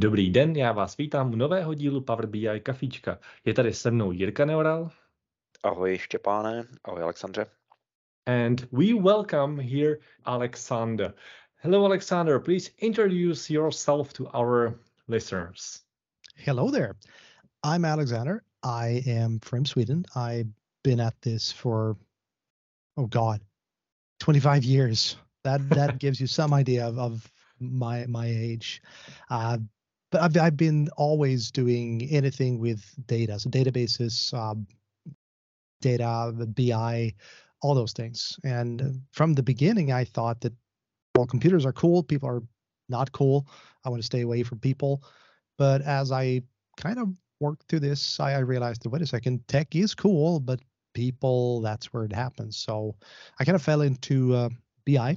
Dobrý den, já vás vítám u nového dílu Power BI Kafíčka. Je tady se mnou Jirka Neural. Ahoj Štěpáne, ahoj Alexandře. And we welcome here Alexander. Hello Alexander, please introduce yourself to our listeners. Hello there. I'm Alexander. I am from Sweden. I've been at this for oh god, 25 years. That that gives you some idea of, of my my age. Uh, but I've, I've been always doing anything with data, so databases, um, data, BI, all those things. And from the beginning, I thought that well, computers are cool. People are not cool. I want to stay away from people. But as I kind of worked through this, I, I realized that wait a second, tech is cool, but people, that's where it happens. So I kind of fell into uh, BI,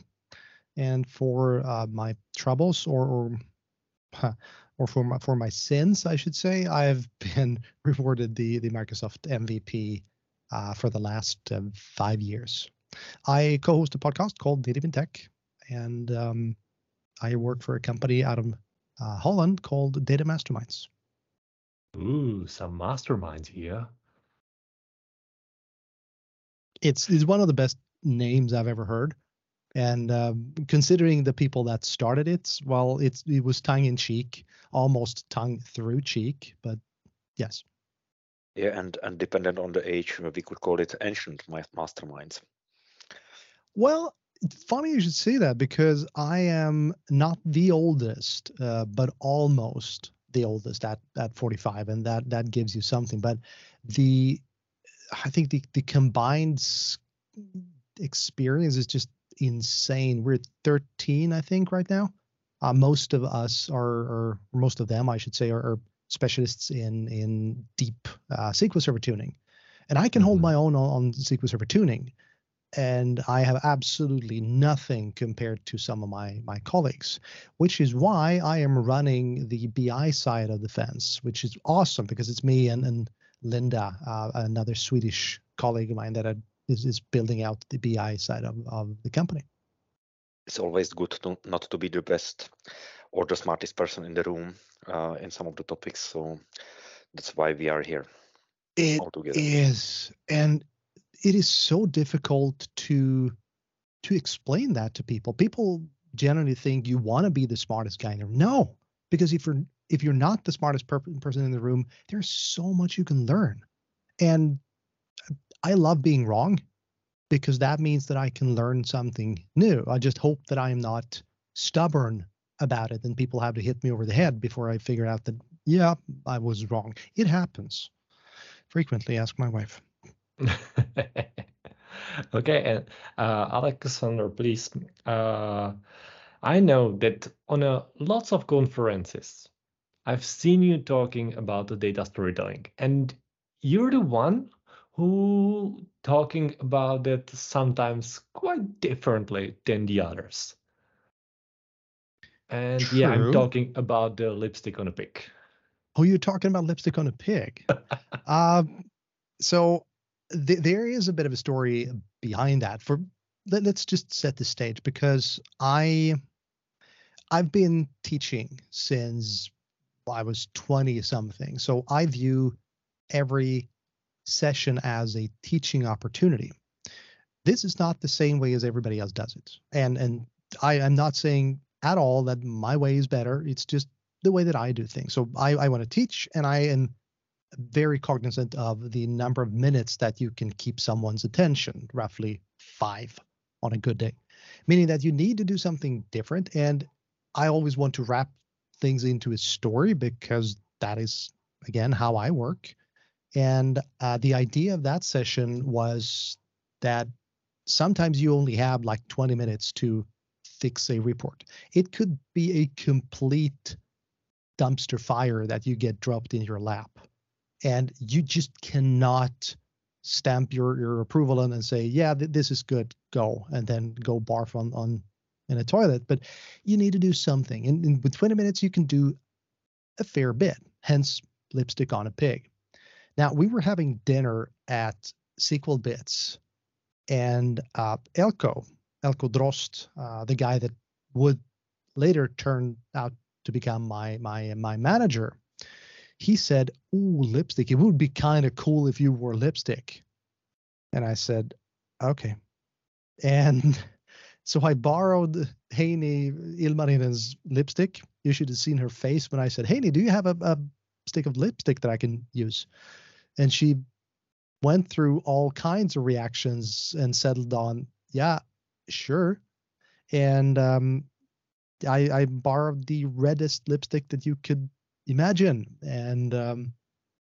and for uh, my troubles or or or for my, for my sins, I should say, I've been rewarded the the Microsoft MVP uh, for the last uh, five years. I co-host a podcast called Knee-Deep in Tech, and um, I work for a company out of uh, Holland called Data Masterminds. Ooh, some masterminds here. It's it's one of the best names I've ever heard. And um, considering the people that started it, well, it's it was tongue in cheek, almost tongue through cheek, but yes. Yeah, and and dependent on the age, we could call it ancient masterminds. Well, funny you should say that because I am not the oldest, uh, but almost the oldest at at 45, and that that gives you something. But the I think the the combined experience is just insane. We're 13, I think, right now. Uh, most of us are, or most of them, I should say, are, are specialists in in deep uh, SQL Server tuning, and I can mm-hmm. hold my own on, on SQL Server tuning, and I have absolutely nothing compared to some of my my colleagues, which is why I am running the BI side of the fence, which is awesome because it's me and and Linda, uh, another Swedish colleague of mine that I is, is building out the BI side of, of the company. It's always good to not to be the best or the smartest person in the room uh, in some of the topics. So that's why we are here. It is, and it is so difficult to to explain that to people. People generally think you want to be the smartest guy in the room. No, because if you're if you're not the smartest per- person in the room, there's so much you can learn. And I love being wrong because that means that I can learn something new. I just hope that I am not stubborn about it and people have to hit me over the head before I figure out that, yeah, I was wrong. It happens. Frequently ask my wife. okay, and uh, Alexander, please. Uh, I know that on a, lots of conferences, I've seen you talking about the data storytelling, and you're the one who talking about it sometimes quite differently than the others. And True. yeah, I'm talking about the lipstick on a pig. Oh, you're talking about lipstick on a pig. uh, so th- there is a bit of a story behind that. For let, us just set the stage because I I've been teaching since I was 20 something. So I view every session as a teaching opportunity. This is not the same way as everybody else does it. And and I am not saying at all that my way is better. It's just the way that I do things. So I, I want to teach and I am very cognizant of the number of minutes that you can keep someone's attention, roughly five on a good day, meaning that you need to do something different. And I always want to wrap things into a story because that is, again, how I work. And uh, the idea of that session was that sometimes you only have like 20 minutes to fix a report. It could be a complete dumpster fire that you get dropped in your lap. And you just cannot stamp your, your approval on and say, yeah, th- this is good, go, and then go barf on, on in a toilet. But you need to do something. And, and with 20 minutes, you can do a fair bit, hence lipstick on a pig. Now we were having dinner at SQL Bits, and uh, Elko, Elko Drost, uh, the guy that would later turn out to become my my my manager, he said, "Ooh, lipstick. It would be kind of cool if you wore lipstick." And I said, "Okay." And so I borrowed Heini Ilmarinen's lipstick. You should have seen her face when I said, Heini, do you have a, a stick of lipstick that I can use? And she went through all kinds of reactions and settled on, yeah, sure. And um, I, I borrowed the reddest lipstick that you could imagine. And um,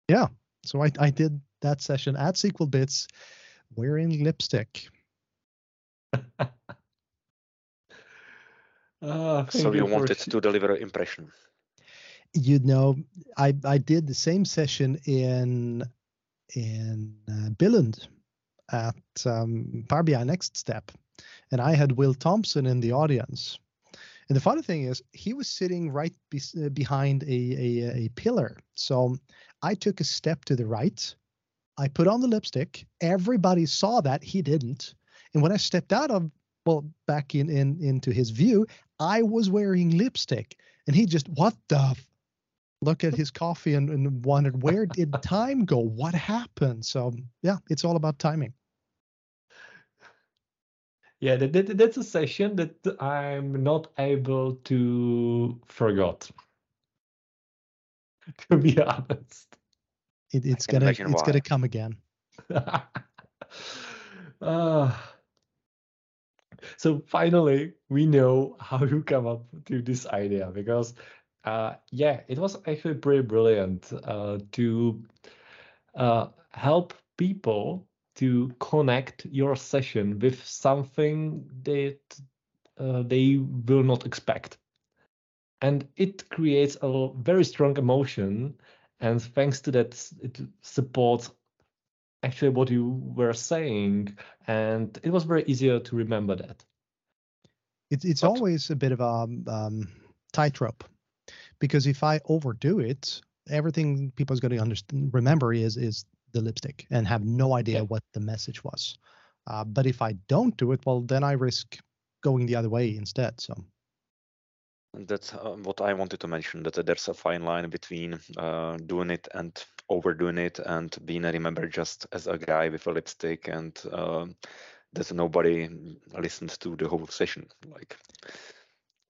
yeah, so I, I did that session at SQL Bits wearing lipstick. Ah, So thank you wanted to deliver an impression. You know i i did the same session in in uh, Billund at um, Power BI Next Step, and I had Will Thompson in the audience. And the funny thing is, he was sitting right bes- uh, behind a, a a pillar. So I took a step to the right. I put on the lipstick. Everybody saw that. He didn't. And when I stepped out of well back in in into his view, I was wearing lipstick, and he just what the look at his coffee and, and wondered where did time go? What happened? So yeah, it's all about timing. Yeah, that, that, that's a session that I'm not able to forget. To be honest. It, it's gonna it's why. gonna come again. Ah. so finally, we know how you come up to this idea because, uh, yeah, it was actually pretty brilliant uh, to uh, help people to connect your session with something that uh, they will not expect. And it creates a very strong emotion. And thanks to that, it supports actually what you were saying. And it was very easier to remember that. It's it's But- always a bit of a um, tightrope because if I overdo it, everything people's going to understand remember is is the lipstick and have no idea Yeah. what the message was. Uh, but if I don't do it, well, then I risk going the other way instead. So that's uh, what I wanted to mention that there's a fine line between uh, doing it and overdoing it and being remembered just as a guy with a lipstick and um that nobody listened to the whole session. Like,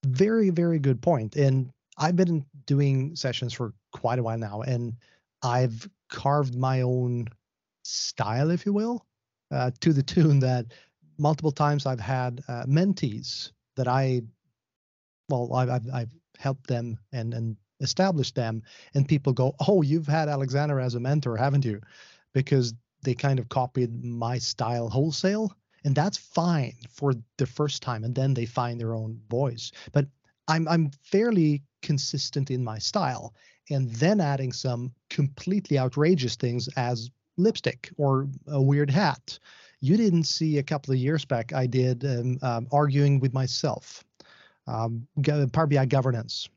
very very good point and i've been doing sessions for quite a while now and i've carved my own style if you will uh, to the tune that multiple times i've had uh, mentees that i well I've, I've helped them and and established them and people go oh you've had alexander as a mentor haven't you? Because they kind of copied my style wholesale and that's fine for the first time and then they find their own voice. But i'm i'm fairly consistent in my style and then adding some completely outrageous things as lipstick or a weird hat you didn't see a couple of years back i did um, um, arguing with myself um, power bi governance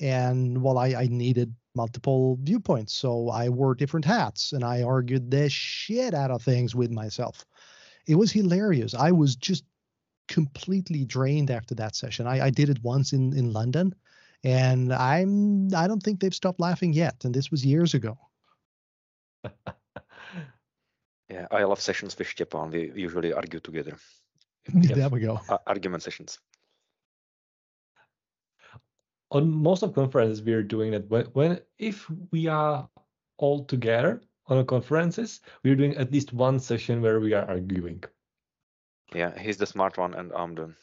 and well I, I needed multiple viewpoints so i wore different hats and i argued the shit out of things with myself it was hilarious. I was just completely drained after that session. I, I did it once in in London, and I'm I don't think they've stopped laughing yet. And this was years ago. yeah, I love sessions with Stepan. We usually argue together, Yes. There we go. uh, argument sessions. on most of conferences we are doing that when, when if we are all together on a conferences we're doing at least one session where we are arguing Yeah, he's the smart one, and I'm the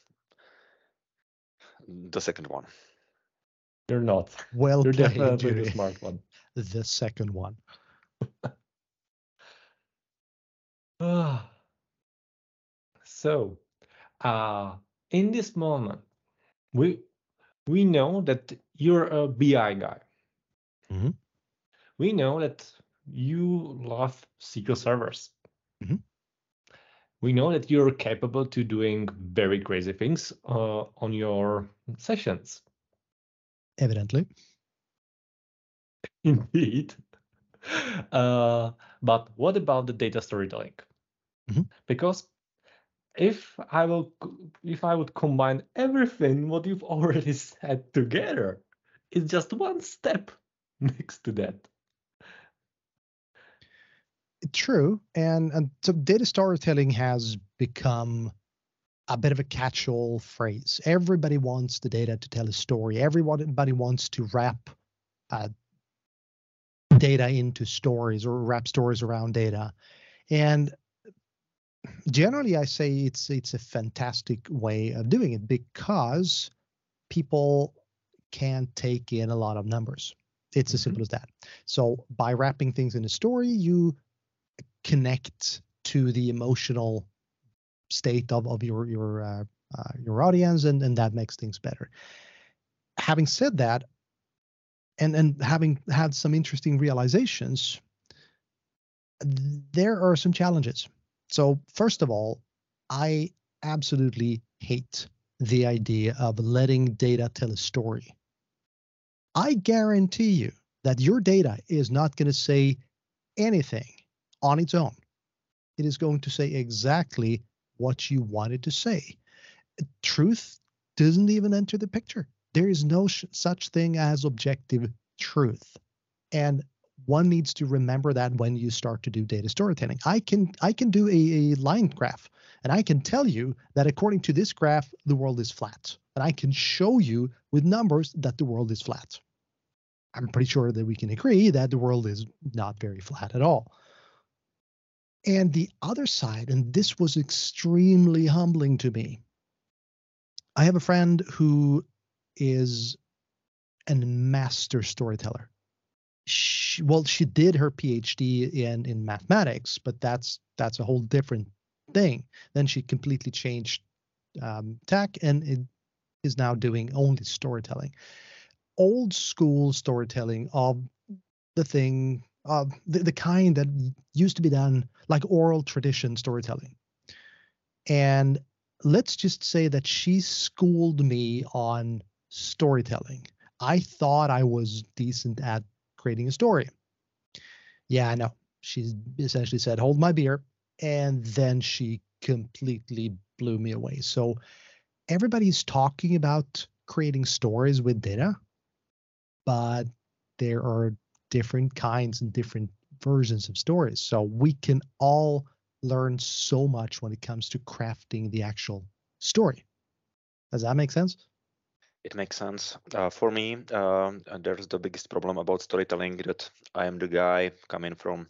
the second one. You're not Well you're played, definitely the smart one The second one. So uh in this moment we we know that you're a bi guy Mhm. we know that you love SQL servers Mhm. we know that you're capable to doing very crazy things uh, on your sessions Evidently. indeed uh, but what about the data storytelling Mhm. because if i will if i would combine everything what you've already said together it's just one step next to that. True, and and so data storytelling has become a bit of a catch-all phrase. Everybody wants the data to tell a story. Everybody wants to wrap uh, data into stories or wrap stories around data, and generally, I say it's it's a fantastic way of doing it because people can take in a lot of numbers. It's mm-hmm. as simple as that. So by wrapping things in a story, you connect to the emotional state of, of your your uh, uh, your audience and, and that makes things better. Having said that and and having had some interesting realizations there are some challenges. So first of all i absolutely hate the idea of letting data tell a story. I guarantee you that your data is not going to say anything on its own. It is going to say exactly what you wanted to say. Truth doesn't even enter the picture. There is no sh- such thing as objective truth. And one needs to remember that when you start to do data storytelling. I can I can do a, a line graph and I can tell you that according to this graph, the world is flat. And I can show you with numbers that the world is flat. I'm pretty sure that we can agree that the world is not very flat at all. And the other side, and this was extremely humbling to me. I have a friend who is a master storyteller. She, well, she did her PhD in in mathematics, but that's that's a whole different thing. Then she completely changed um, tack and it is now doing only storytelling. Old school storytelling of the thing uh, the, the kind that used to be done like oral tradition storytelling. And let's just say that she schooled me on storytelling. I thought I was decent at creating a story. Yeah, I know. She essentially said, hold my beer. And then she completely blew me away. So everybody's talking about creating stories with data, but there are different kinds and different versions of stories. So we can all learn so much when it comes to crafting the actual story. Does that make sense? It makes sense. Uh, for me, uh, there's the biggest problem about storytelling that I am the guy coming from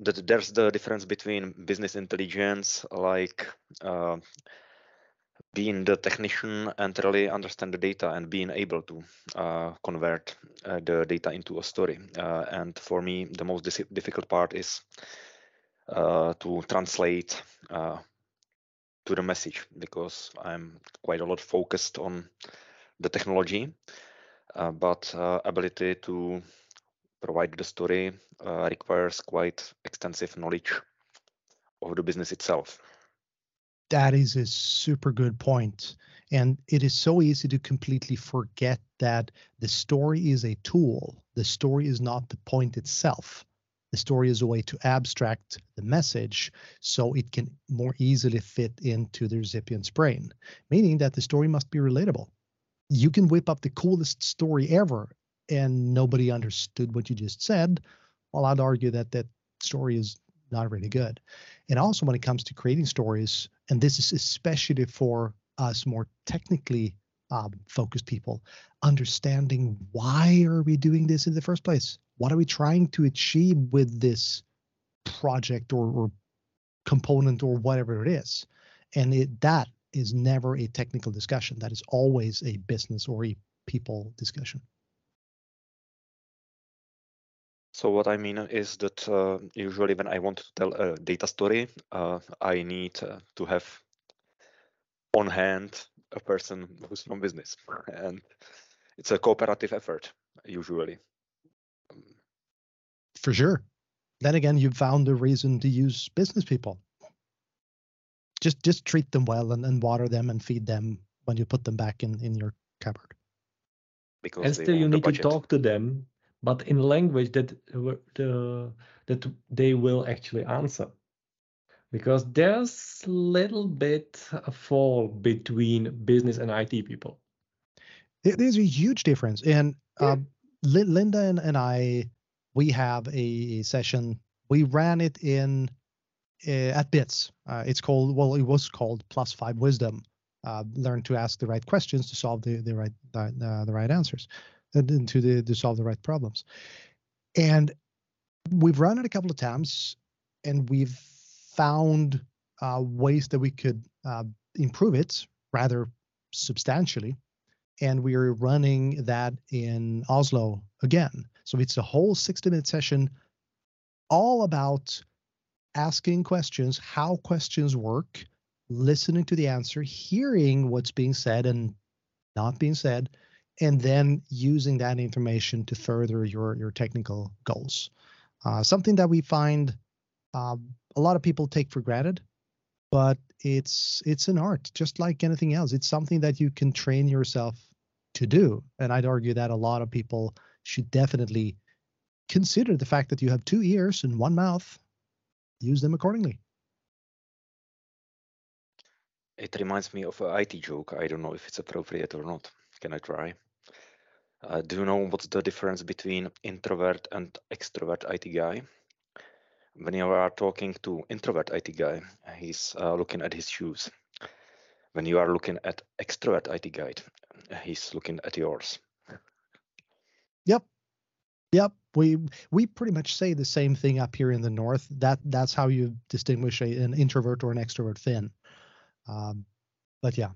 that there's the difference between business intelligence like uh, being the technician and really understand the data and being able to uh, convert uh, the data into a story. Uh, and for me, the most difficult part is uh, to translate uh, to the message because I'm quite a lot focused on the technology, uh, but ability to provide the story requires quite extensive knowledge of the business itself. That is a super good point. And it is so easy to completely forget that the story is a tool. The story is not the point itself. The story is a way to abstract the message so it can more easily fit into the recipient's brain, meaning that the story must be relatable. You can whip up the coolest story ever and nobody understood what you just said. Well, I'd argue that that story is not really good. And also, when it comes to creating stories, and this is especially for us more technically um, focused people, understanding why are we doing this in the first place? What are we trying to achieve with this project or, or component or whatever it is? And it, that is never a technical discussion. That is always a business or a people discussion. So what I mean is that uh, usually when I want to tell a data story, uh, I need uh, to have on hand a person who's from business, and it's a cooperative effort usually. For sure. Then again, you found a reason to use business people. Just just treat them well and, and water them and feed them when you put them back in, in your cupboard. Because and still you need to talk to them but in language that the that they will actually answer because there's a little bit a fall between business and IT people. There's a huge difference. And Yeah. uh, Linda and, and I, we have a session. We ran it in uh, at Bits. Uh, it's called well, it was called Plus Five Wisdom. Uh, learn to ask the right questions to solve the the right the, uh, the right answers, and then to the to solve the right problems. And we've run it a couple of times, and we've found uh, ways that we could uh, improve it rather substantially and we are running that in Oslo again. So it's a whole 60 minute session all about asking questions, how questions work, listening to the answer, hearing what's being said and not being said, and then using that information to further your, your technical goals. Uh, something that we find um, a lot of people take for granted, but it's it's an art, just like anything else. It's something that you can train yourself to do. And I'd argue that a lot of people should definitely consider the fact that you have two ears and one mouth, use them accordingly. It reminds me of an IT joke. I don't know if it's appropriate or not. Can I try? Uh, do you know what's the difference between introvert and extrovert IT guy? When you are talking to introvert IT guy, he's uh, looking at his shoes. When you are looking at extrovert IT guy, he's looking at yours. Yep. Yep. We we pretty much say the same thing up here in the north. That that's how you distinguish a, an introvert or an extrovert Finn. Um, but yeah,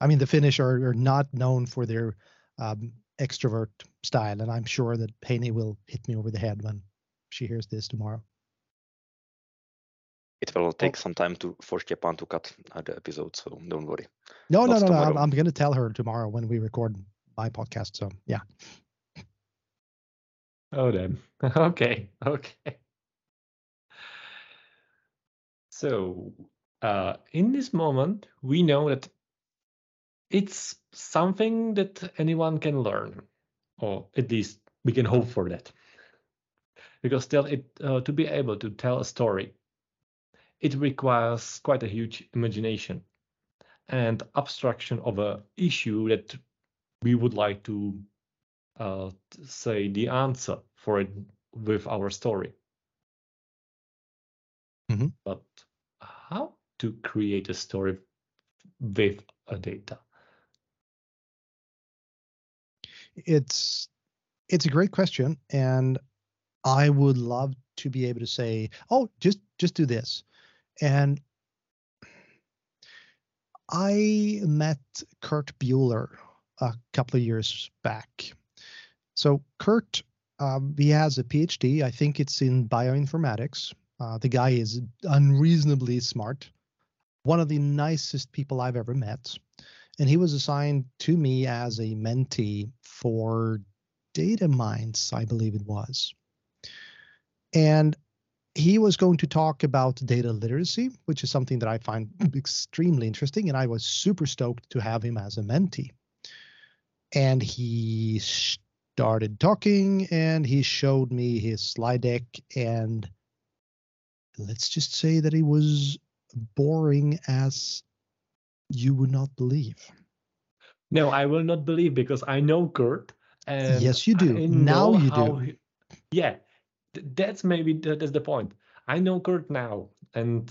I mean the Finnish are, are not known for their um, extrovert style, and I'm sure that Heini will hit me over the head when she hears this tomorrow. It will take some time to for Japan to cut uh, the episode, so don't worry. No, no, Not no, no. I'm. I'm going to tell her tomorrow when we record my podcast. So yeah. Oh, then. Okay. Okay. So, uh, in this moment, we know that it's something that anyone can learn, or at least we can hope for that. Because tell it uh, to be able to tell a story, it requires quite a huge imagination and abstraction of a issue that we would like to uh, say the answer for it with our story. Mhm. But how to create a story with a data? It's it's a great question and i would love to be able to say oh just just do this. And i met kurt buhler a couple of years back. So kurt um, he has a phd i think it's in bioinformatics. Uh, the guy is unreasonably smart. One of the nicest people i've ever met and he was assigned to me as a mentee for dataMinds i believe it was. And he was going to talk about data literacy which is something that i find extremely interesting and i was super stoked to have him as a mentee. And he started talking and he showed me his slide deck and let's just say that it was boring as you would not believe. No, I will not believe because I know Kurt. And Yes, you do. Now you do. he- yeah, that's maybe that's the point. I know Kurt now and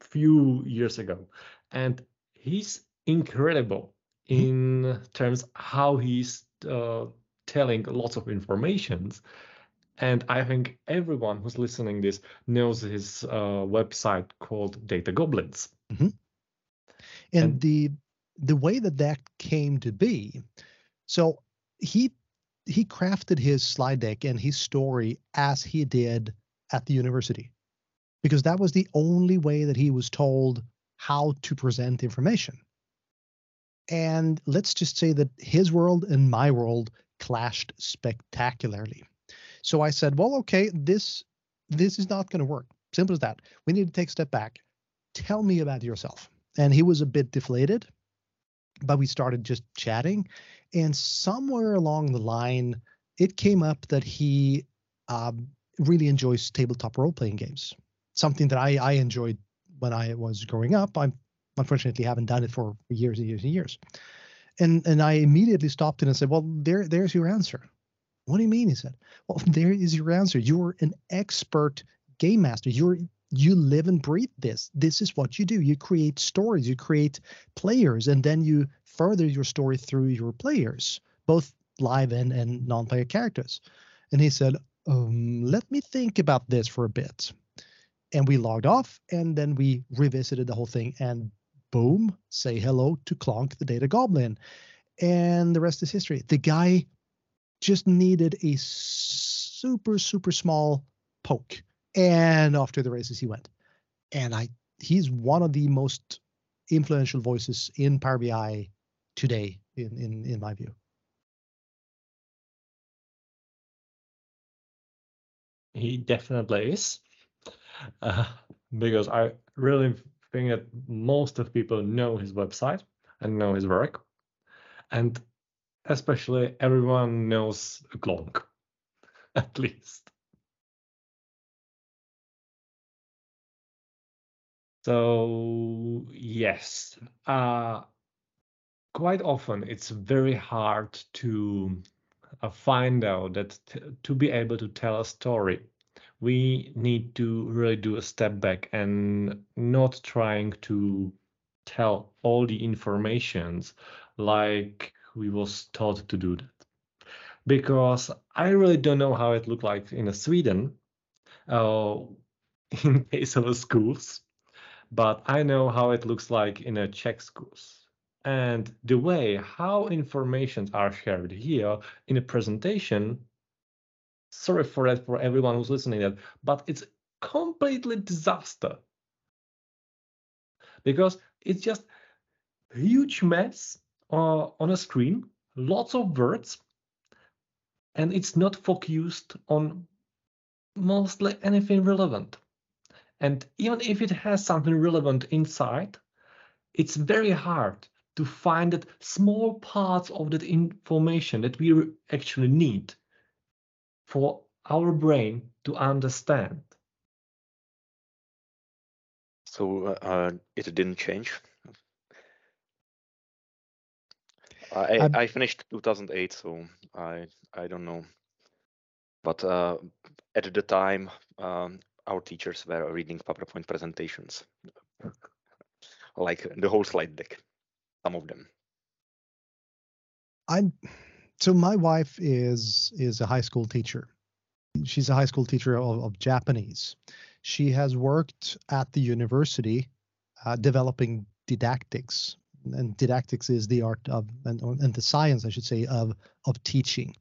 few years ago, and he's incredible Mm-hmm. in terms how he's uh, telling lots of informations. And I think everyone who's listening this knows his uh, website called Data Goblins. And, And- the the way that that came to be so he he crafted his slide deck and his story as he did at the university. Because that was the only way that he was told how to present information. And let's just say that his world and my world clashed spectacularly. So i said well okay this this is not going to work. Simple as that. We need to take a step back. Tell me about yourself and he was a bit deflated but we started just chatting and somewhere along the line it came up that he um, really enjoys tabletop role-playing games something that I, I enjoyed when i was growing up i unfortunately haven't done it for years and years and years And and I immediately stopped it and said, Well, there there's your answer. What do you mean? He said, Well, there is your answer. You're an expert game master. You're you live and breathe this. This is what you do. You create stories, you create players, and then you further your story through your players, both live and, and non-player characters. And he said, um, let me think about this for a bit. And we logged off and then we revisited the whole thing and boom, say hello to Clonk, the data goblin. And the rest is history. The guy just needed a super, super small poke. And off to the races he went. And I he's one of the most influential voices in Power BI today, in in, in my view. He definitely is. Uh, because I really think that most of people know his website and know his work. And especially everyone knows Glonk, at least. So, yes, uh, quite often it's very hard to uh, find out that to be able to tell a story, we need to really do a step back and not trying to tell all the informations like we was taught to do that. Because I really don't know how it looked like in Sweden, uh, in case of schools, but I know how it looks like in a Czech schools and the way how informations are shared here in a presentation sorry for that for everyone who's listening that but it's completely disaster. Because it's just huge mess uh, on a screen lots of words and it's not focused on mostly anything relevant and even if it has something relevant inside it's very hard to find that small parts of that information that we actually need for our brain to understand. So uh, uh it didn't change. I um, I finished 2008, so I I don't know. But uh, at the time, um, our teachers were reading PowerPoint presentations, like the whole slide deck some of them. I'm so my wife is is a high school teacher. She's a high school teacher of, of japanese. She has worked at the university uh, developing didactics and didactics is the art of and, and the science i should say of of teaching.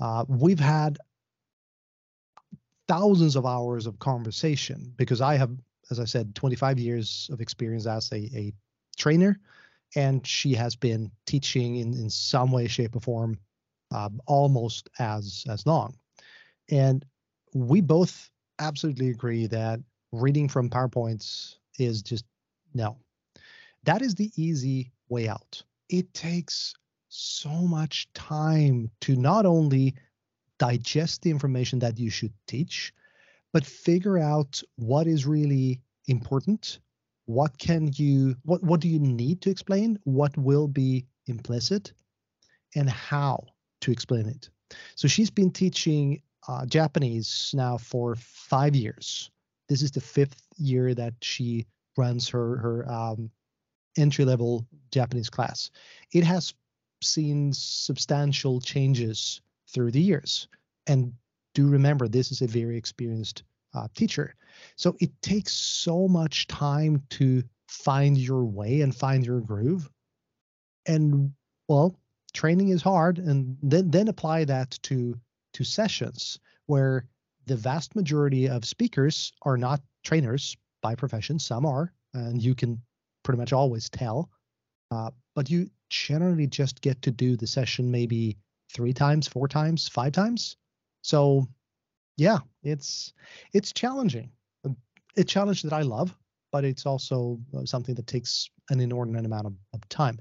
Uh, we've had thousands of hours of conversation because i have as i said 25 years of experience as a, a trainer and she has been teaching in, in some way, shape, or form um, almost as as long. And we both absolutely agree that reading from PowerPoints is just no. That is the easy way out. It takes so much time to not only digest the information that you should teach, but figure out what is really important what can you what what do you need to explain what will be implicit and how to explain it. So she's been teaching uh, japanese now for five years. This is the fifth year that she runs her her um, entry level japanese class. It has seen substantial changes through the years and do remember this is a very experienced uh, teacher. So it takes so much time to find your way and find your groove. And well, training is hard, and then then apply that to to sessions where the vast majority of speakers are not trainers by profession. Some are, and you can pretty much always tell. Uh, but you generally just get to do the session maybe three times, four times, five times. So yeah, it's it's challenging. A challenge that I love, but it's also uh, something that takes an inordinate amount of, of time.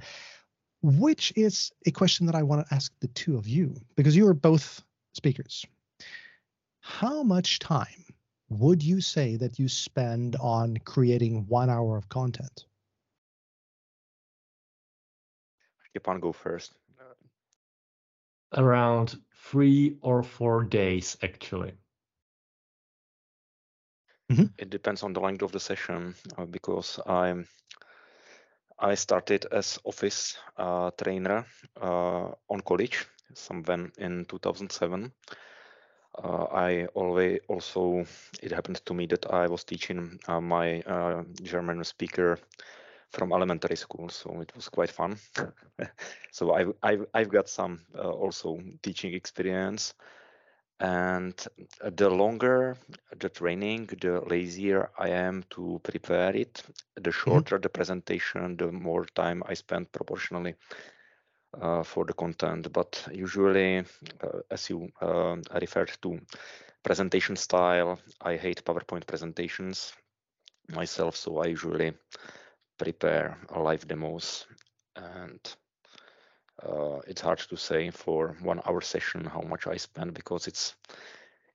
Which is a question that I want to ask the two of you because you are both speakers. How much time would you say that you spend on creating one hour of content? Stepan, go first. Around three or four days, actually. It depends on the length of the session uh, because I'm I started as office uh, trainer uh, on college somewhere in 2007. Uh, I always also it happened to me that I was teaching uh, my uh, German speaker from elementary school, so it was quite fun. so I've, I've I've got some also teaching experience and the longer the training the lazier i am to prepare it the shorter mm-hmm. the presentation the more time i spend proportionally uh, for the content but usually uh, as you uh, referred to presentation style i hate powerpoint presentations myself so i usually prepare live demos and uh, it's hard to say for one hour session how much I spend because it's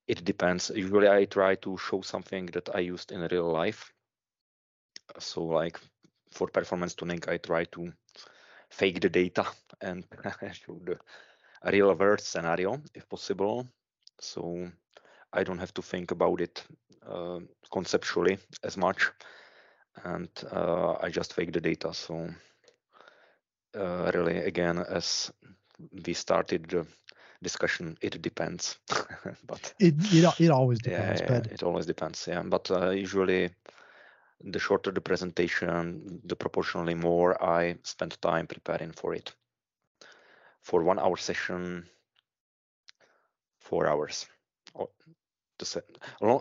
it depends. Usually I try to show something that I used in real life. So like for performance tuning, I try to fake the data and show the real world scenario if possible. So I don't have to think about it uh, conceptually as much, and uh, I just fake the data. So uh, really again as we started the discussion it depends. But it, it it always depends yeah, but it always depends yeah. But uh, usually the shorter the presentation the proportionally more i spend time preparing for it. For one hour session four hours. Oh, the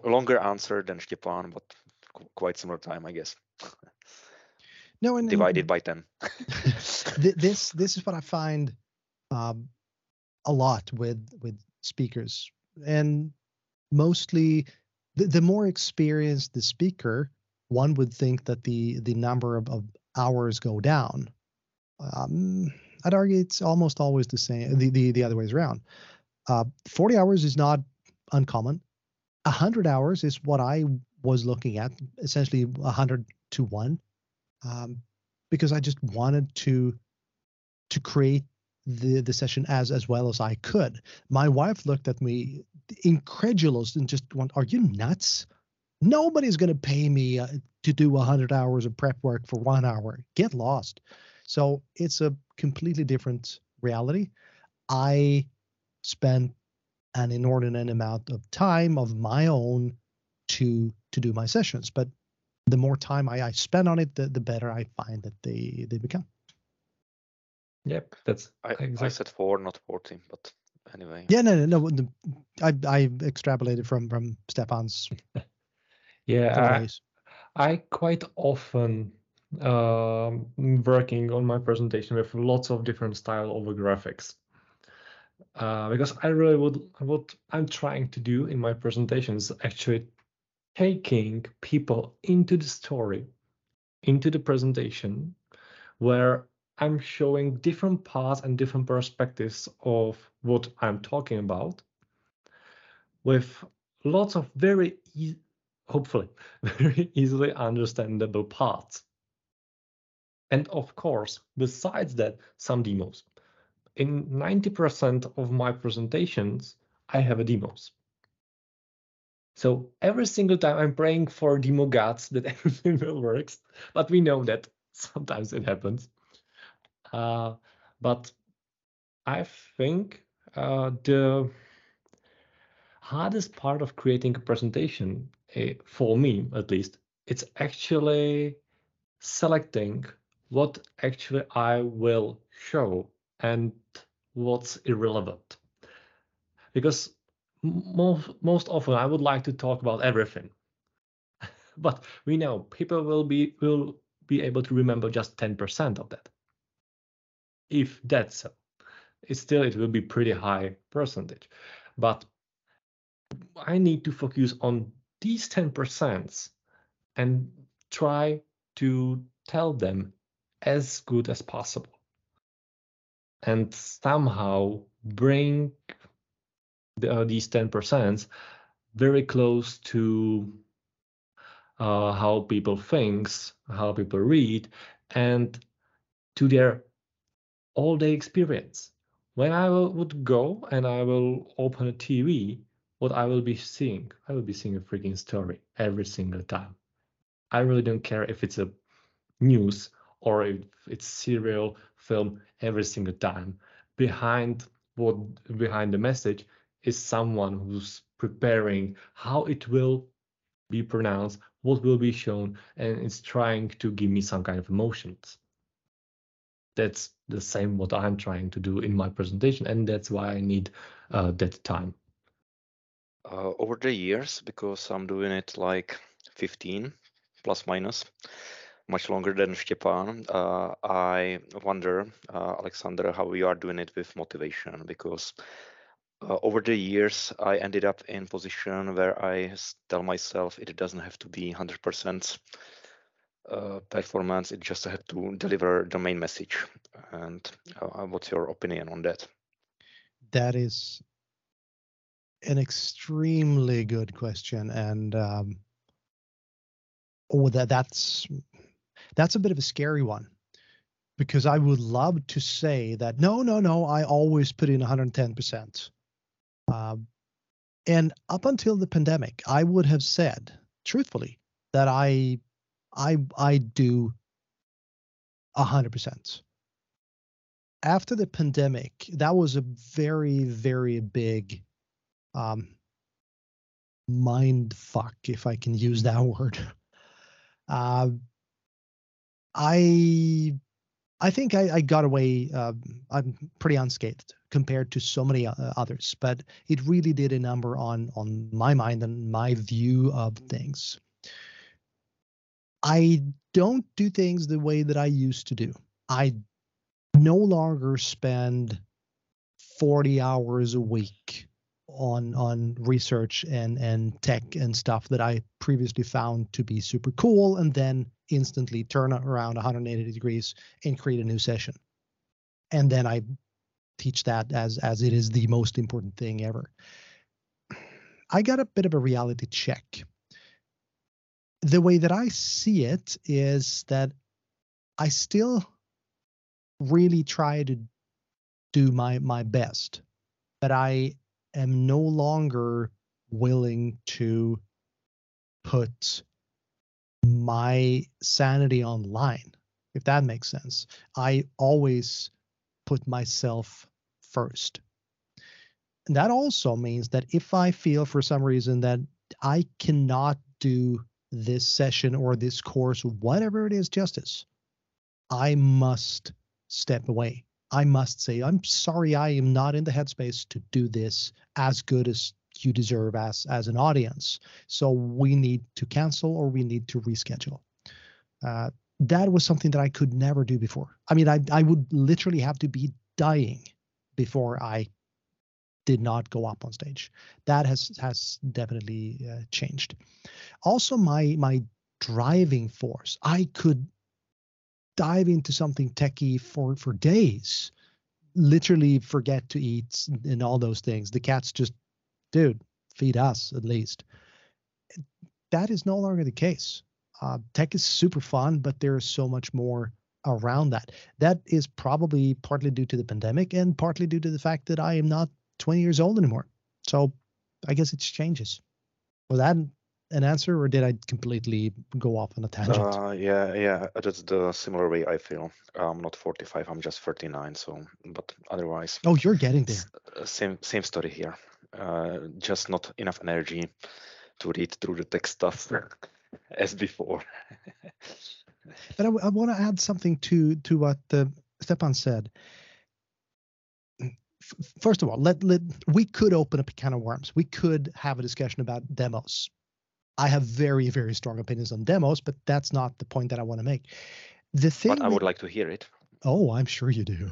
longer answer than Stepan, but quite similar time i guess no and divided by 10 this this is what i find um, a lot with with speakers. And mostly the, the more experienced the speaker one would think that the the number of, of hours go down. Um, i'd argue it's almost always the same the the, the other ways around. Uh, 40 hours is not uncommon. 100 hours is what i was looking at essentially 100 to 1 um, because I just wanted to to create the the session as as well as I could. My wife looked at me incredulous and just went, "Are you nuts? Nobody's going to pay me uh, to do 100 hours of prep work for 1 hour. Get lost." So, it's a completely different reality. I spent an inordinate amount of time of my own to to do my sessions, but the more time I, I spend on it, the, the better I find that they they become. Yep, that's I, exactly. I said four, not fourteen, but anyway. Yeah, no, no, no. I I extrapolated from from Stefan's. yeah, I, I quite often um, working on my presentation with lots of different style of graphics. Uh, because I really would what I'm trying to do in my presentations actually taking people into the story, into the presentation, where I'm showing different paths and different perspectives of what I'm talking about with lots of very, e hopefully, very easily understandable parts. And of course, besides that, some demos. In 90% of my presentations, I have a demos. So every single time I'm praying for demo gods that everything will work, but we know that sometimes it happens. Uh, but I think uh, the hardest part of creating a presentation, uh, for me at least, it's actually selecting what actually I will show and what's irrelevant. Because most most often I would like to talk about everything. but we know people will be will be able to remember just 10% of that. If that's so. It's still it will be pretty high percentage. But I need to focus on these 10% and try to tell them as good as possible and somehow bring the, uh, these 10% very close to uh, how people thinks, how people read, and to their all day experience. When I will, would go and I will open a TV, what I will be seeing, I will be seeing a freaking story every single time. I really don't care if it's a news or if it's serial film every single time. Behind what behind the message is someone who's preparing how it will be pronounced, what will be shown, and it's trying to give me some kind of emotions. That's the same what I'm trying to do in my presentation, and that's why I need uh, that time. Uh, over the years, because I'm doing it like 15 plus minus, much longer than Stepan. Uh, I wonder, uh, Alexander, how we are doing it with motivation because uh, over the years I ended up in position where I tell myself it doesn't have to be 100% uh, performance. It just had to deliver the main message. And uh, what's your opinion on that? That is an extremely good question, and um, oh, that that's that's a bit of a scary one because I would love to say that no, no, no, I always put in 110%. Um, and up until the pandemic, I would have said truthfully that I, I, I do 100%. After the pandemic, that was a very, very big um, mind fuck, if I can use that word. Uh, I I think I, I got away. Uh, I'm pretty unscathed compared to so many uh, others, but it really did a number on on my mind and my view of things. I don't do things the way that I used to do. I no longer spend 40 hours a week on on research and and tech and stuff that I previously found to be super cool and then instantly turn around 180 degrees and create a new session. And then I teach that as as it is the most important thing ever. I got a bit of a reality check. The way that I see it is that I still really try to do my my best, but I am no longer willing to put my sanity online, if that makes sense. I always put myself first. And that also means that if I feel for some reason that I cannot do this session or this course, whatever it is, justice, I must step away. I must say, I'm sorry, I am not in the headspace to do this as good as you deserve as as an audience. So we need to cancel or we need to reschedule. Uh, that was something that I could never do before. I mean, I I would literally have to be dying before I did not go up on stage. That has has definitely uh, changed. Also, my my driving force. I could dive into something techie for for days literally forget to eat and all those things the cats just dude, feed us at least. That is no longer the case. Uh, tech is super fun, but there is so much more around that. That is probably partly due to the pandemic and partly due to the fact that I am not 20 years old anymore. So I guess it changes. Was that an answer, or did I completely go off on a tangent? Uh, yeah, yeah, that's the similar way I feel. I'm not 45, I'm just 39. So, but otherwise. Oh, you're getting there. Uh, same, same story here uh, just not enough energy to read through the text stuff as before. but I, I want to add something to to what uh, Stepan said. First of all, let, let we could open up a can of worms. We could have a discussion about demos. I have very very strong opinions on demos, but that's not the point that I want to make. The thing but I would like to hear it. Oh, I'm sure you do.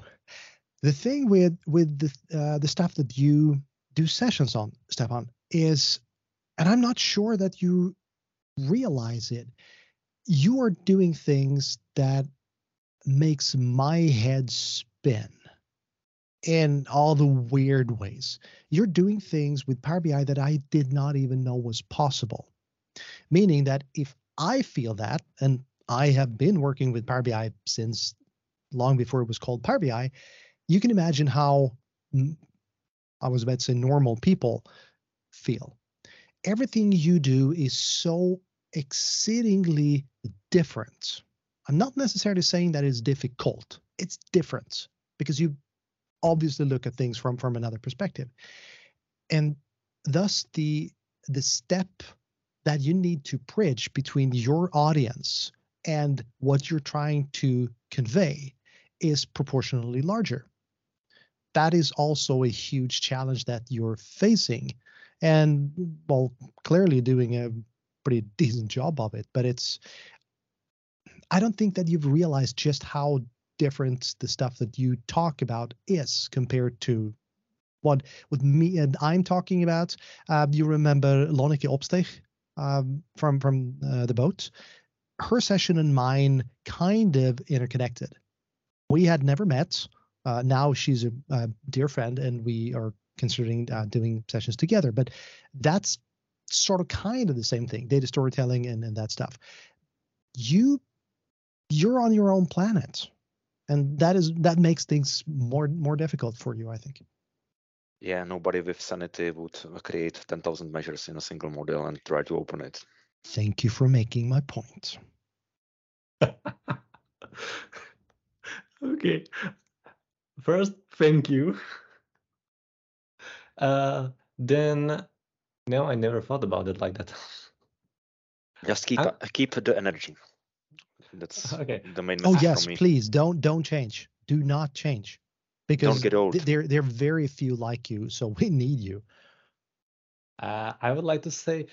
The thing with with the uh, the stuff that you do sessions on, Stefan, is, and I'm not sure that you realize it, you are doing things that makes my head spin in all the weird ways. You're doing things with Power BI that I did not even know was possible. Meaning that if I feel that, and I have been working with Power BI since long before it was called Power BI, you can imagine how I was about to say normal people feel. Everything you do is so exceedingly different. I'm not necessarily saying that it's difficult. It's different because you obviously look at things from from another perspective. And thus the the step that you need to bridge between your audience and what you're trying to convey is proportionally larger. That is also a huge challenge that you're facing. And well, clearly doing a pretty decent job of it, but it's I don't think that you've realized just how different the stuff that you talk about is compared to what with me and I'm talking about. Uh, you remember Lonneke Opsteg um, from from uh, the boat? Her session and mine kind of interconnected. We had never met. Uh, now she's a, a, dear friend, and we are considering uh, doing sessions together. But that's sort of kind of the same thing, data storytelling and, and that stuff. You you're on your own planet and that is that makes things more more difficult for you i think yeah nobody with sanity would create 10000 measures in a single model and try to open it thank you for making my point okay first thank you uh then no i never thought about it like that just keep uh, keep the energy that's okay. the main Oh yes, please don't don't change. Do not change. Because don't get old. there there are very few like you, so we need you. Uh, I would like to say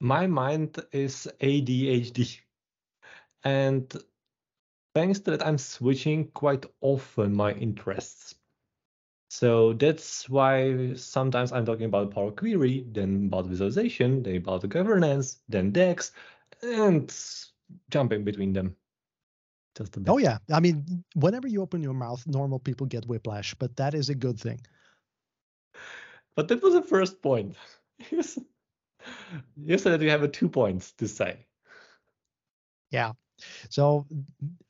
my mind is ADHD. And thanks to that, I'm switching quite often my interests. So that's why sometimes I'm talking about Power Query, then about visualization, then about the governance, then DAX, and jumping between them. Just a bit. Oh yeah, I mean, whenever you open your mouth, normal people get whiplash, but that is a good thing. But that was the first point. you said that you have a two points to say. Yeah. So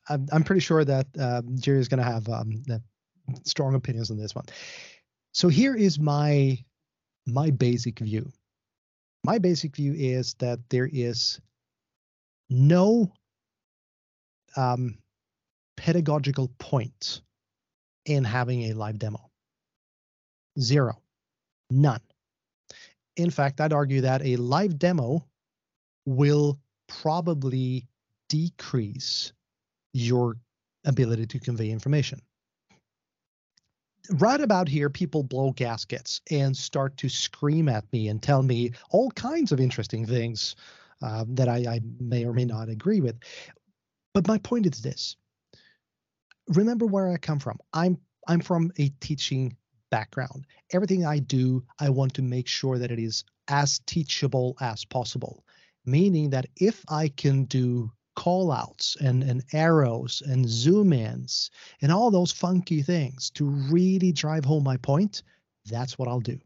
I'm, I'm pretty sure that um, Jerry is going to have um, strong opinions on this one. So here is my my basic view. My basic view is that there is no um, pedagogical point in having a live demo. Zero. None. In fact, I'd argue that a live demo will probably decrease your ability to convey information. Right about here, people blow gaskets and start to scream at me and tell me all kinds of interesting things uh, that I, I may or may not agree with. But my point is this: remember where I come from. I'm I'm from a teaching background. Everything I do, I want to make sure that it is as teachable as possible. Meaning that if I can do call outs and, and arrows and zoom ins and all those funky things to really drive home my point, that's what I'll do.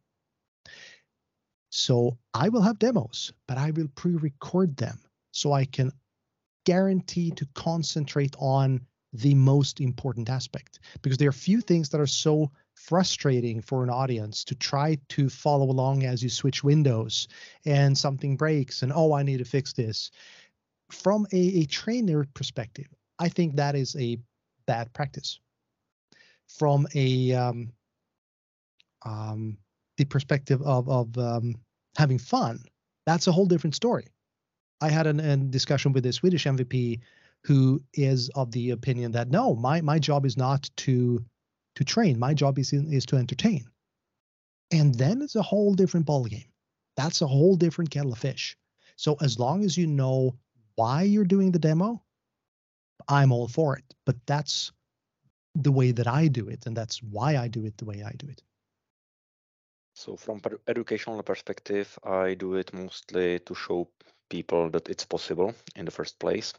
So I will have demos, but I will pre-record them so I can guarantee to concentrate on the most important aspect because there are few things that are so frustrating for an audience to try to follow along as you switch windows and something breaks and oh i need to fix this from a, a trainer perspective i think that is a bad practice from a um, um, the perspective of of um, having fun, that's a whole different story. I had an, a discussion with a Swedish MVP who is of the opinion that no, my my job is not to to train. My job is is to entertain. And then it's a whole different ballgame. That's a whole different kettle of fish. So as long as you know why you're doing the demo, I'm all for it. But that's the way that I do it, and that's why I do it the way I do it. So from per educational perspective, I do it mostly to show people that it's possible in the first place.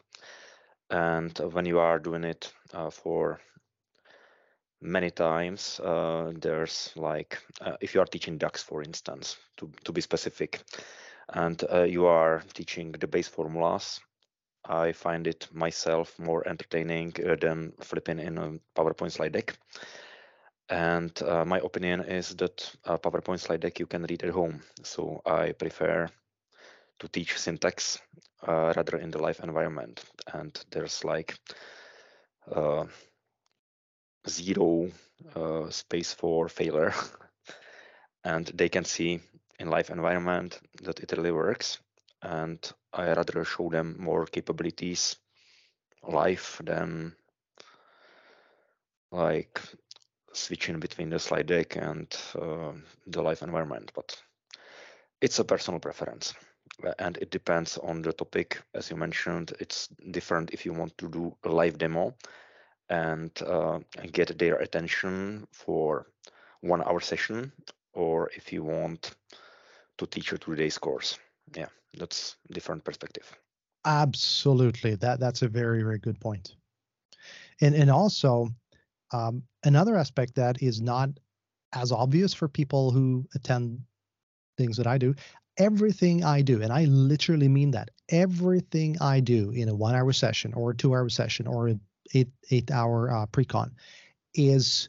And when you are doing it uh, for many times, uh, there's like, uh, if you are teaching DAX, for instance, to, to be specific, and uh, you are teaching the base formulas, I find it myself more entertaining uh, than flipping in a PowerPoint slide deck. And uh, my opinion is that PowerPoint slide deck you can read at home. So I prefer to teach syntax uh, rather in the live environment. And there's like uh, zero uh, space for failure. and they can see in live environment that it really works. And I rather show them more capabilities live than like switching between the slide deck and uh, the live environment. But it's a personal preference and it depends on the topic. As you mentioned, it's different if you want to do a live demo and, uh, get their attention for one hour session or if you want to teach a two days course. Yeah, that's different perspective. Absolutely. That that's a very, very good point. And and also um, another aspect that is not as obvious for people who attend things that I do, everything I do, and I literally mean that, everything I do in a one hour session or a two hour session or an eight eight hour uh, pre-con is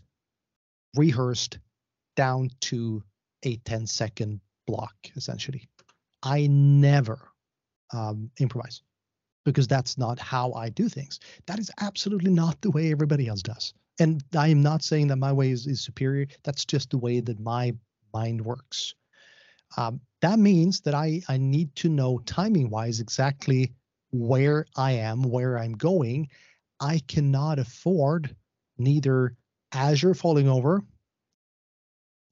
rehearsed down to a 10 second block essentially. I never um, improvise because that's not how i do things. That is absolutely not the way everybody else does. And i am not saying that my way is, is superior. That's just the way that my mind works. Um, that means that I, I need to know timing wise exactly where I am, where I'm going. I cannot afford neither Azure falling over,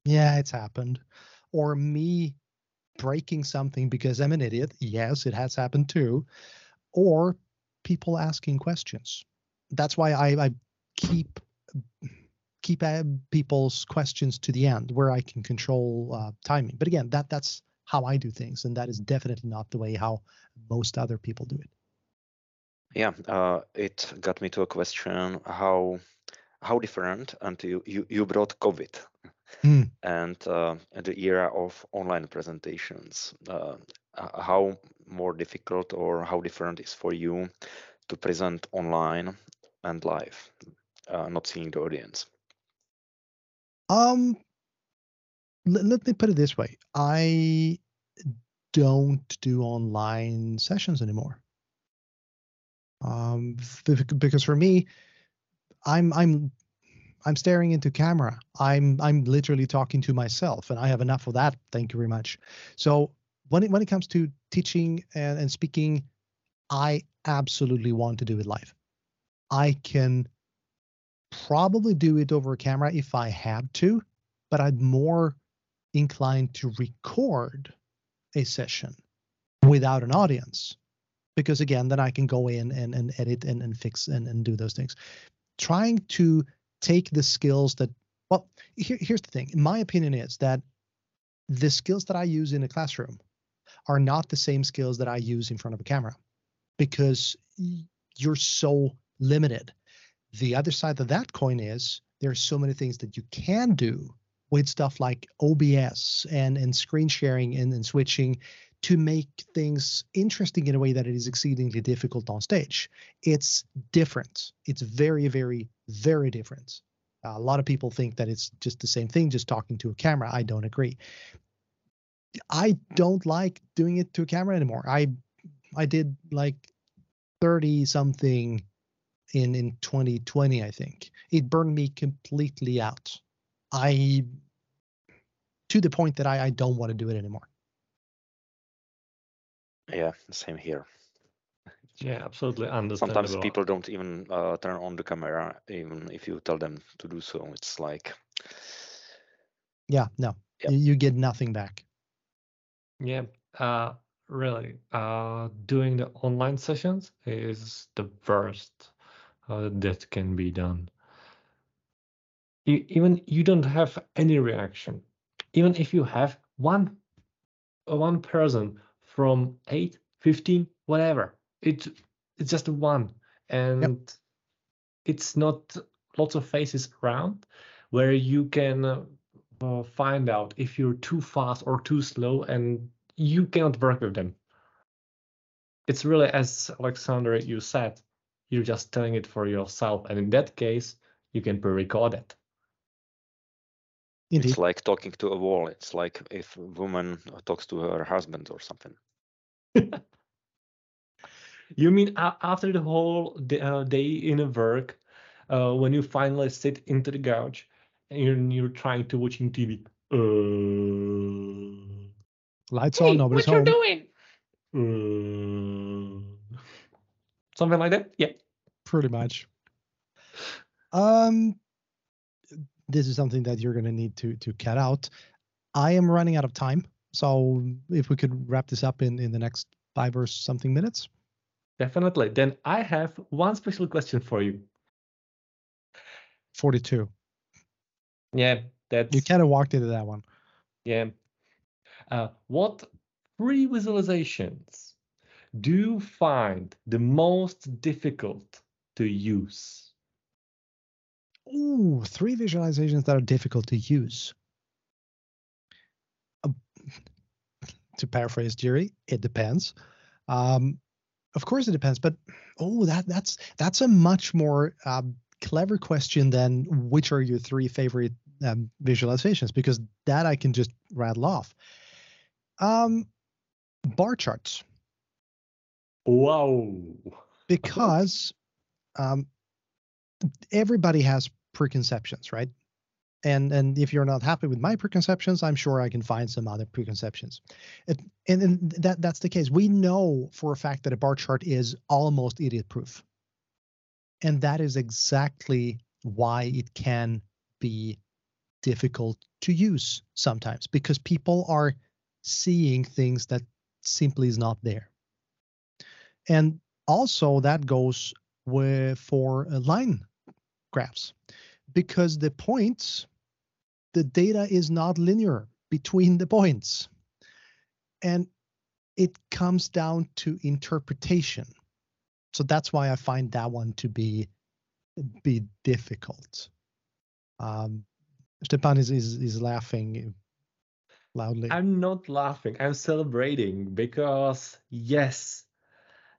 yeah, it's happened. Or me breaking something because I'm an idiot. Yes, it has happened too. Or people asking questions. That's why I, I keep keep people's questions to the end where I can control uh, timing. But again, that that's how I do things, and that is definitely not the way how most other people do it. Yeah, uh, it got me to a question: how how different? You you, you brought COVID Mm. and uh, the era of online presentations. Uh, how more difficult or how different is for you to present online and live, uh, not seeing the audience? Um, let, let me put it this way: I don't do online sessions anymore. Um, because for me, I'm I'm I'm staring into camera. I'm I'm literally talking to myself, and I have enough of that. Thank you very much. So when it when it comes to teaching and, and speaking, I absolutely want to do it live. I can probably do it over a camera if I had to, but I'm more inclined to record a session without an audience because again then i can go in and, and edit and, and fix and, and do those things trying to take the skills that well here, here's the thing. My opinion is that the skills that i use in a classroom are not the same skills that i use in front of a camera because you're so limited. The other side of that coin is there are so many things that you can do with stuff like OBS and and screen sharing and, and switching to make things interesting in a way that it is exceedingly difficult on stage. It's different. It's very, very, very different. A lot of people think that it's just the same thing, just talking to a camera. I don't agree. I don't like doing it to a camera anymore. I I did like 30 something in in 2020, I think. It burned me completely out. I to the point that I, I don't want to do it anymore. Yeah, same here. Yeah, absolutely understandable. Sometimes people don't even uh, turn on the camera, even if you tell them to do so. It's like, Yeah, no, Yep. you, you get nothing back. Yeah, uh, really. Uh, doing the online sessions is the worst uh, that can be done. You, even you don't have any reaction. Even if you have one uh, one person from 8, 15, whatever, it it's just one, and it's not lots of faces around where you can uh, uh, find out if you're too fast or too slow, and you cannot work with them. it's really as Alexander you said, you're just telling it for yourself, and in that case, you can pre-record it. Indeed. It's like talking to a wall. It's like if a woman talks to her husband or something. You mean after the whole uh, day in a work, uh, when you finally sit into the couch and you're, you're trying to watching TV? Uh, Lights hey, on, nobody's what home. you doing? Uh, something like that. Yeah. Pretty much. Um, this is something that you're going to need to to cut out. I am running out of time, so if we could wrap this up in in the next five or something minutes. Definitely. Then I have one special question for you. 42. Yeah, that's You kind of walked into that one. yeah. Uh, what three visualizations do you find the most difficult to use? Ooh, three visualizations that are difficult to use. To paraphrase Jerry, it depends. Um, of course, it depends, but oh, that that's that's a much more um, clever question than which are your three favorite um, visualizations because that I can just rattle off. Um, bar charts Wow. because um, everybody has preconceptions, right? And and if you're not happy with my preconceptions, I'm sure I can find some other preconceptions. It, and, and that that's the case. We know for a fact that a bar chart is almost idiot proof. And that is exactly why it can be difficult to use sometimes because people are seeing things that simply is not there. And also that goes with, for uh, line graphs because the points, the data is not linear between the points. And it comes down to interpretation. So that's why I find that one to be be difficult. Um, Stepan is, is is laughing loudly. I'm not laughing. I'm celebrating because yes,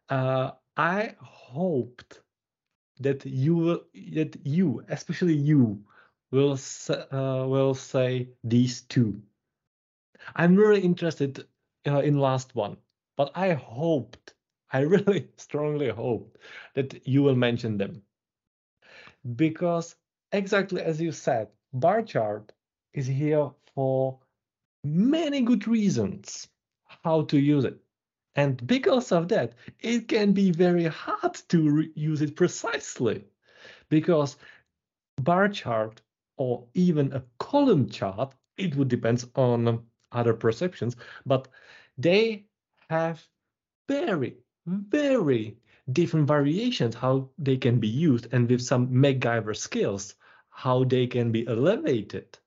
uh, I hoped that you that you, especially you, will uh, will say these two. I'm really interested uh, in last one, but I hoped, I really strongly hoped that you will mention them because exactly as you said, bar chart is here for many good reasons how to use it. And because of that, it can be very hard to use it precisely because bar chart or even a column chart, it would depend on um, other perceptions, but they have very, very different variations how they can be used and with some MacGyver skills, how they can be elevated.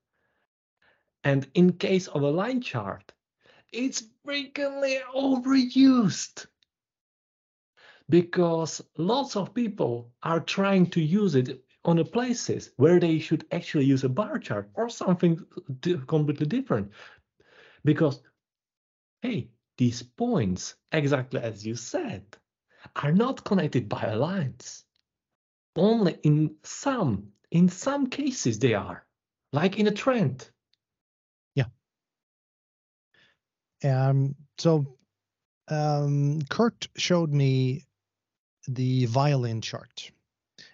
And in case of a line chart, it's frequently overused because lots of people are trying to use it on the places where they should actually use a bar chart or something completely different. Because hey these points exactly as you said are not connected by lines. Only in some in some cases they are like in a trend. Yeah. Um, so um, Kurt showed me the violin chart,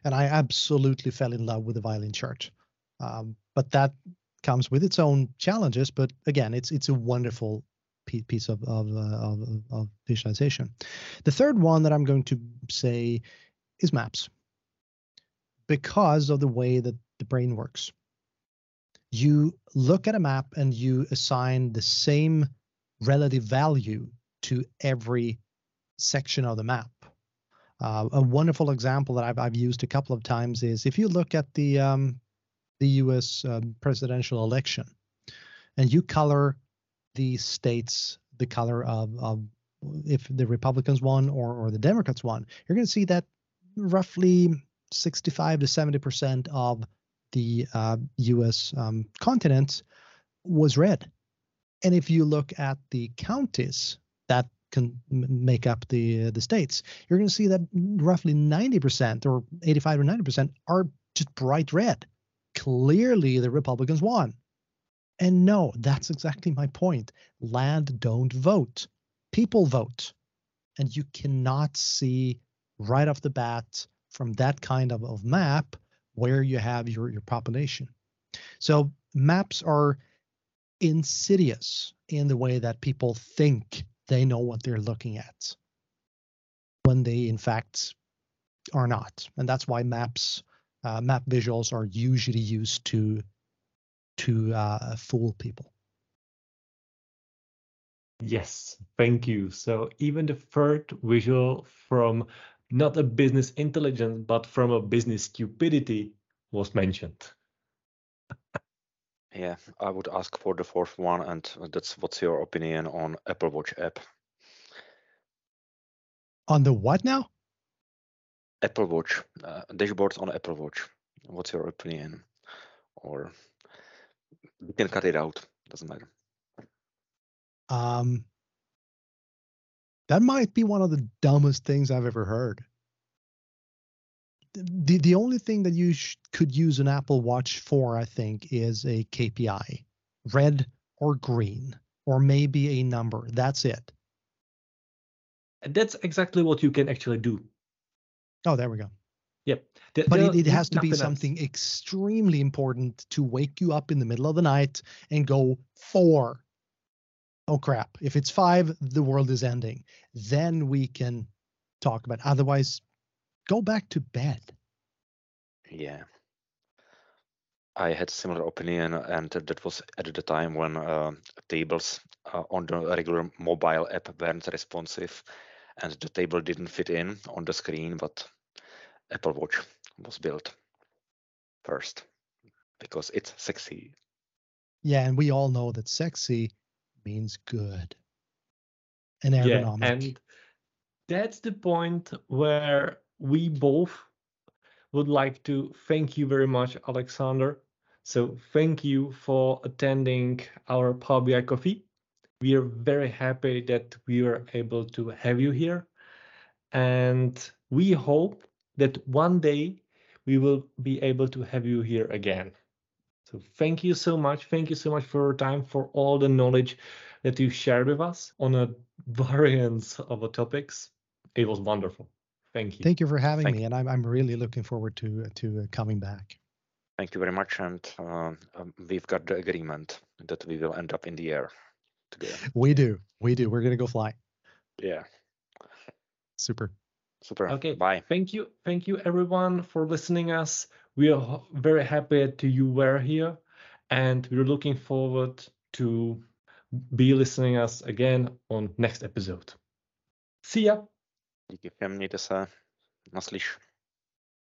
and I absolutely fell in love with the violin chart. Um, but that comes with its own challenges. But again, it's it's a wonderful piece of of, uh, of of visualization. The third one that I'm going to say is maps, because of the way that the brain works. You look at a map and you assign the same relative value to every section of the map. Uh, a wonderful example that I've, I've used a couple of times is if you look at the um, the U.S. Um, presidential election, and you color the states the color of, of if the Republicans won or or the Democrats won, you're going to see that roughly 65 to 70 percent of the uh, U.S. Um, continent was red. And if you look at the counties that can make up the uh, the states, you're going to see that roughly 90% or 85 or 90% are just bright red. Clearly, the Republicans won. And no, that's exactly my point. Land don't vote, people vote. And you cannot see right off the bat from that kind of, of map where you have your, your population. So maps are insidious in the way that people think they know what they're looking at when they in fact are not. And that's why maps uh, map visuals are usually used to to uh, fool people. Yes thank you. So even the third visual from not a business intelligence but from a business stupidity was mentioned yeah, I would ask for the fourth one, and that's what's your opinion on Apple Watch app? On the what now? Apple Watch uh, dashboards on Apple Watch. What's your opinion? Or we can cut it out. Doesn't matter. Um, that might be one of the dumbest things I've ever heard the the only thing that you sh- could use an Apple Watch for, I think, is a KPI, red or green, or maybe a number. That's it. And that's exactly what you can actually do. Oh, there we go. Yep. but it, it has to be something else. extremely important to wake you up in the middle of the night and go four. Oh crap! If it's five, the world is ending. Then we can talk about. It. Otherwise, go back to bed. Yeah. I had similar opinion, and that was at the time when uh, tables uh, on the regular mobile app weren't responsive, and the table didn't fit in on the screen. But Apple Watch was built first because it's sexy. Yeah, and we all know that sexy means good and ergonomic. Yeah, and that's the point where we both would like to thank you very much, Alexander. So thank you for attending our Power BI Coffee. We are very happy that we were able to have you here. And we hope that one day we will be able to have you here again. So thank you so much. Thank you so much for your time, for all the knowledge that you shared with us on a variance of topics. It was wonderful. Thank you. Thank you for having Thank me, and I'm I'm really looking forward to to uh, coming back. Thank you very much, and uh, um, we've got the agreement that we will end up in the air together. We do, we do. We're gonna go fly. Yeah. Super. Super. Okay. Bye. Thank you. Thank you everyone for listening us. We are very happy to you were here and we're looking forward to be listening us again on next episode. See ya. Díky všem, mějte se. Naslyš.